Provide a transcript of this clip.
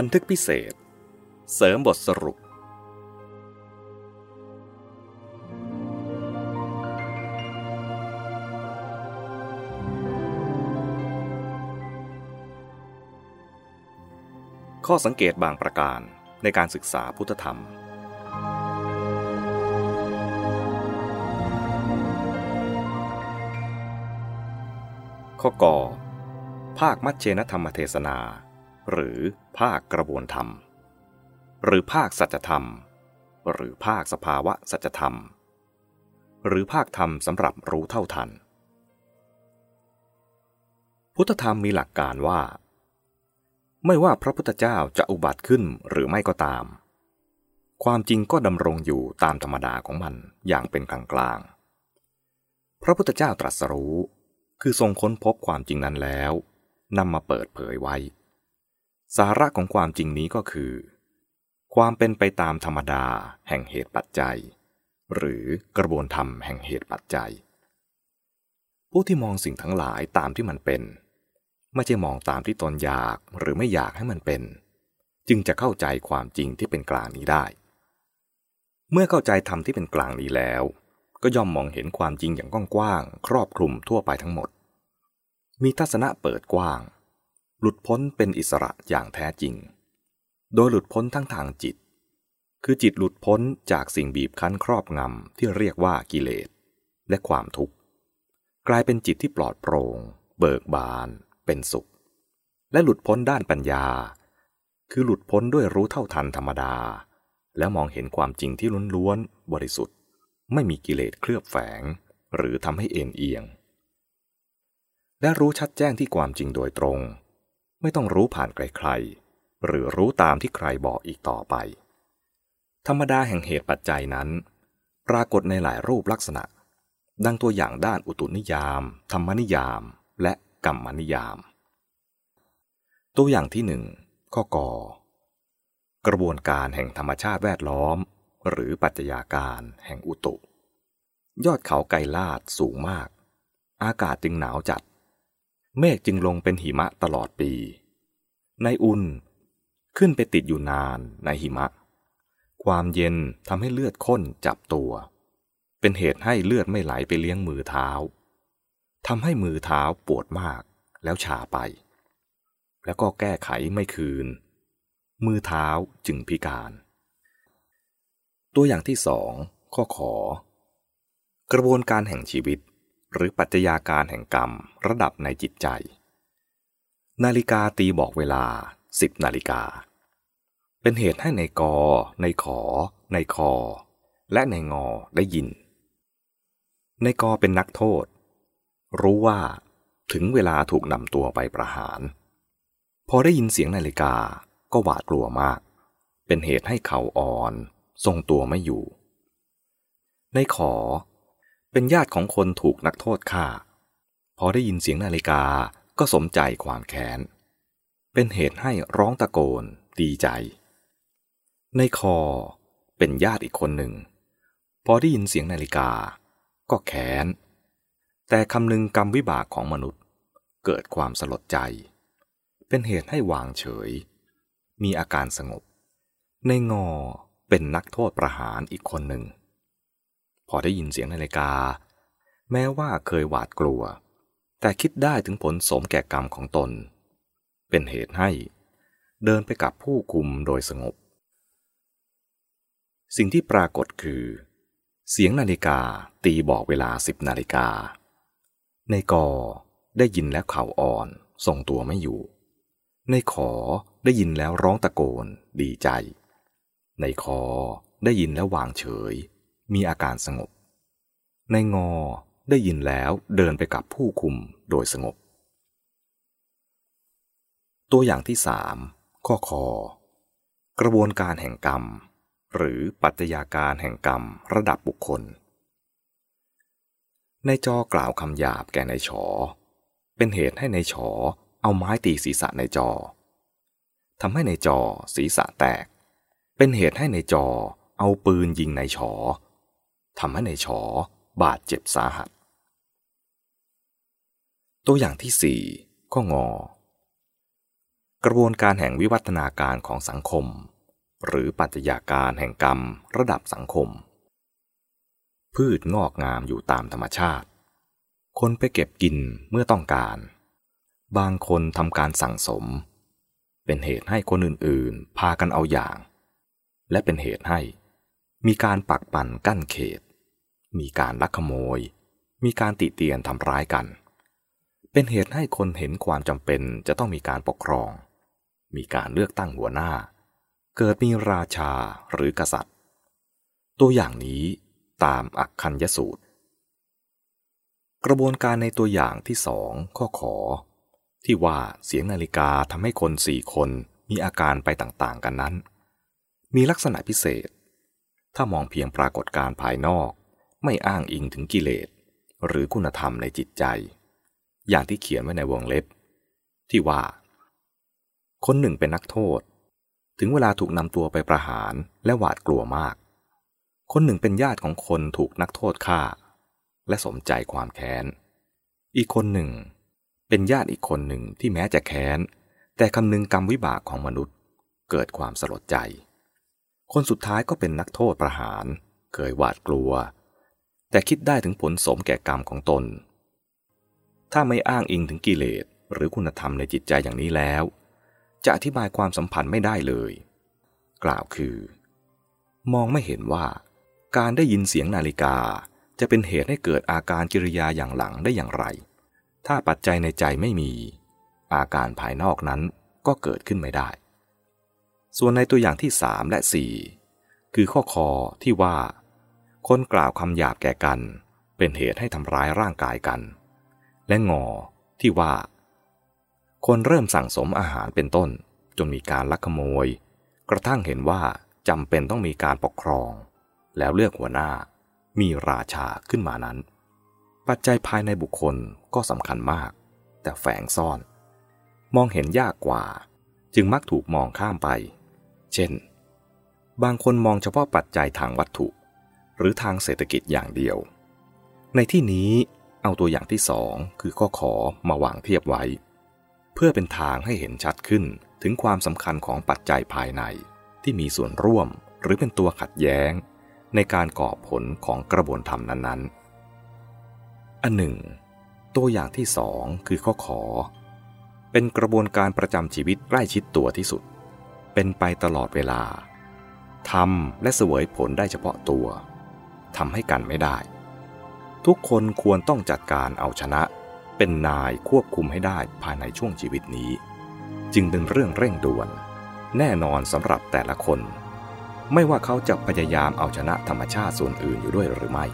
บันทึกพิเศษ เสริมบทสรุป ข้อสังเกตบางประการในการศึกษาพุทธธรรม ข้อกอภาคมัชเชนธรรมเทศนา หรือภาคกระบวนธรรม หรือภาคสัจธรรม หรือภาคสภาวะสัจธรรม หรือภาคธรรมสำหรับรู้เท่าทัน พุทธธรรมมีหลักการว่า ไม่ว่าพระพุทธเจ้าจะอุบัติขึ้นหรือไม่ก็ตาม ความจริงก็ดำรงอยู่ตามธรรมดาของมันอย่างเป็นกลางกลางพระพุทธเจ้าตรัสรู้ คือทรงค้นพบความจริงนั้นแล้วนำมาเปิดเผยไว้ สาระของความจริงนี้ก็คือ ความเป็นไปตามธรรมดาแห่งเหตุปัจจัย หรือกระบวนธรรมแห่งเหตุปัจจัย ผู้ที่มองสิ่งทั้งหลายตามที่มันเป็น ไม่ใช่มองตามที่ตนอยากหรือไม่อยากให้มันเป็น จึงจะเข้าใจความจริงที่เป็นกลางนี้ได้ เมื่อเข้าใจธรรมที่เป็นกลางนี้แล้ว ก็ย่อมมองเห็นความจริงอย่างกว้างๆครอบคลุมทั่วไปทั้งหมด มีทัศนะเปิดกว้าง หลุดพ้นเป็นอิสระอย่างแท้จริง โดยหลุดพ้นทั้งทางจิต คือจิตหลุดพ้นจากสิ่งบีบคั้นครอบงำที่เรียกว่ากิเลส และความทุกข์ กลายเป็นจิตที่ปลอดโปร่ง เบิกบาน เป็นสุข และหลุดพ้นด้านปัญญา คือหลุดพ้นด้วยรู้เท่าทันธรรมดา แล้วมองเห็นความจริงที่ล้วนๆบริสุทธิ์ ไม่มีกิเลสเคลือบแฝง หรือทำให้เอ็นเอียง และรู้ชัดแจ้งที่ความจริงโดยตรง ไม่ต้องรู้ผ่านใครๆ หรือรู้ตามที่ใครบอกอีกต่อไป ธรรมดาแห่งเหตุปัจจัยนั้น ปรากฏในหลายรูปลักษณะ ดังตัวอย่างด้านอุตุนิยาม ธรรมนิยาม และกรรมนิยาม ตัวอย่างที่หนึ่งข้อกอกระบวนการแห่งธรรมชาติแวดล้อม หรือปัจจัยาการแห่งอุตุ ยอดเขาไกลลาดสูงมาก อากาศจึงหนาวจัด เมฆจึงลงเป็นหิมะตลอดปี ในอุ่น ขึ้นไปติดอยู่นานในหิมะ ความเย็นทำให้เลือดข้นจับตัว เป็นเหตุให้เลือดไม่ไหลไปเลี้ยงมือเท้าทำให้มือเท้าปวดมากแล้วชาไป แล้วก็แก้ไขไม่คืน มือเท้าจึงพิการ ตัวอย่างที่สองข้อขอกระบวนการแห่งชีวิต หรือปัจจัยาการแห่งกรรมระดับในจิตใจ นาฬิกาตีบอกเวลาสิบนาฬิกา เป็นเหตุให้ในกอ ในขอ ในคอ และในงอได้ยิน ในกอเป็นนักโทษ รู้ว่าถึงเวลาถูกนำตัวไปประหาร พอได้ยินเสียงนาฬิกาก็หวาดกลัวมาก เป็นเหตุให้เขาอ่อน ทรงตัวไม่อยู่ ในขอ เป็นญาติของคนถูกนักโทษฆ่า พอได้ยินเสียงนาฬิกาก็สมใจความแค้น เป็นเหตุให้ร้องตะโกนดีใจ ในคอเป็นญาติอีกคนหนึ่ง พอได้ยินเสียงนาฬิกา ก็แค้น แต่คำนึงกรรมวิบากของมนุษย์ เกิดความสลดใจ เป็นเหตุให้วางเฉย มีอาการสงบ ในงอเป็นนักโทษประหารอีกคนหนึ่ง พอได้ยินเสียงนาฬิกา แม้ว่าเคยหวาดกลัว แต่คิดได้ถึงผลสมแก่กรรมของตน เป็นเหตุให้ เดินไปกับผู้คุมโดยสงบ สิ่งที่ปรากฏคือ เสียงนาฬิกาตีบอกเวลาสิบนาฬิกา ในกอได้ยินแล้วเข่าอ่อนทรงตัวไม่อยู่ ในขอได้ยินแล้วร้องตะโกนดีใจ ในคอได้ยินแล้ววางเฉย มีอาการสงบ ในงอได้ยินแล้วเดินไปกับผู้คุมโดยสงบ ตัวอย่างที่สามข้อคอกระบวนการแห่งกรรม หรือปัจจัยาการแห่งกรรมระดับบุคคล ในจอกล่าวคำหยาบแก่ในฉอ เป็นเหตุให้ในฉอเอาไม้ตีศีรษะในจอทำให้ในจอศีรษะแตก เป็นเหตุให้ในจอเอาปืนยิงในฉอ ทำให้ในชอบาดเจ็บสาหัส ตัวอย่างที่สี่ข้องอ กระบวนการแห่งวิวัฒนาการของสังคม หรือปัจจัยาการแห่งกรรมระดับสังคม พืชงอกงามอยู่ตามธรรมชาติ คนไปเก็บกินเมื่อต้องการ บางคนทำการสั่งสม เป็นเหตุให้คนอื่นๆ พากันเอาอย่าง และเป็นเหตุให้มีการปักปั่นกั้นเขต มีการลักขโมย มีการติเตียนทำร้ายกัน เป็นเหตุให้คนเห็นความจำเป็นจะต้องมีการปกครอง มีการเลือกตั้งหัวหน้า เกิดมีราชาหรือกษัตริย์ ตัวอย่างนี้ตามอักคัญยสูตร กระบวนการในตัวอย่างที่สองข้อขอ ที่ว่าเสียงนาฬิกาทำให้คนสี่คนมีอาการไปต่างๆกันนั้น มีลักษณะพิเศษ ถ้ามองเพียงปรากฏการภายนอก ไม่อ้างอิงถึงกิเลส หรือคุณธรรมในจิตใจ อย่างที่เขียนไว้ในวงเล็บ ที่ว่า คนหนึ่งเป็นนักโทษ ถึงเวลาถูกนำตัวไปประหารและหวาดกลัวมาก คนหนึ่งเป็นญาติของคนถูกนักโทษฆ่า และสมใจความแค้น อีกคนหนึ่ง เป็นญาติอีกคนหนึ่งที่แม้จะแค้น แต่คำนึงกรรมวิบากของมนุษย์เกิดความสลดใจ คนสุดท้ายก็เป็นนักโทษประหาร เคยหวาดกลัว แต่คิดได้ถึงผลสมแก่กรรมของตน ถ้าไม่อ้างอิงถึงกิเลสหรือคุณธรรมในจิตใจอย่างนี้แล้ว จะอธิบายความสัมพันธ์ไม่ได้เลย กล่าวคือ มองไม่เห็นว่าการได้ยินเสียงนาฬิกาจะเป็นเหตุให้เกิดอาการกิริยาอย่างหลังได้อย่างไร ถ้าปัจจัยในใจไม่มี อาการภายนอกนั้นก็เกิดขึ้นไม่ได้ ส่วนในตัวอย่างที่สามและสี่คือข้อคอที่ว่า คนกล่าวคำหยาบแก่กัน เป็นเหตุให้ทำร้ายร่างกายกัน และงอที่ว่า คนเริ่มสั่งสมอาหารเป็นต้น จนมีการลักขโมย กระทั่งเห็นว่าจำเป็นต้องมีการปกครอง แล้วเลือกหัวหน้า มีราชาขึ้นมานั้น ปัจจัยภายในบุคคลก็สำคัญมาก แต่แฝงซ่อน มองเห็นยากกว่า จึงมักถูกมองข้ามไป เช่น บางคนมองเฉพาะปัจจัยทางวัตถุ หรือทางเศรษฐกิจอย่างเดียว ในที่นี้เอาตัวอย่างที่สองคือข้อขอมาวางเทียบไว้ เพื่อเป็นทางให้เห็นชัดขึ้นถึงความสำคัญของปัจจัยภายใน ที่มีส่วนร่วมหรือเป็นตัวขัดแย้ง ในการก่อผลของกระบวนธรรมนั้นๆ อันหนึ่ง ตัวอย่างที่สองคือข้อขอ เป็นกระบวนการประจำชีวิตใกล้ชิดตัวที่สุด เป็นไปตลอดเวลาทำและเสวยผลได้เฉพาะตัว ทำให้กันไม่ได้ ทุกคนควรต้องจัดการเอาชนะ เป็นนายควบคุมให้ได้ภายในช่วงชีวิตนี้ จึงเป็นเรื่องเร่งด่วน แน่นอนสำหรับแต่ละคน ไม่ว่าเขาจะพยายามเอาชนะธรรมชาติส่วนอื่นอยู่ด้วยหรือไม่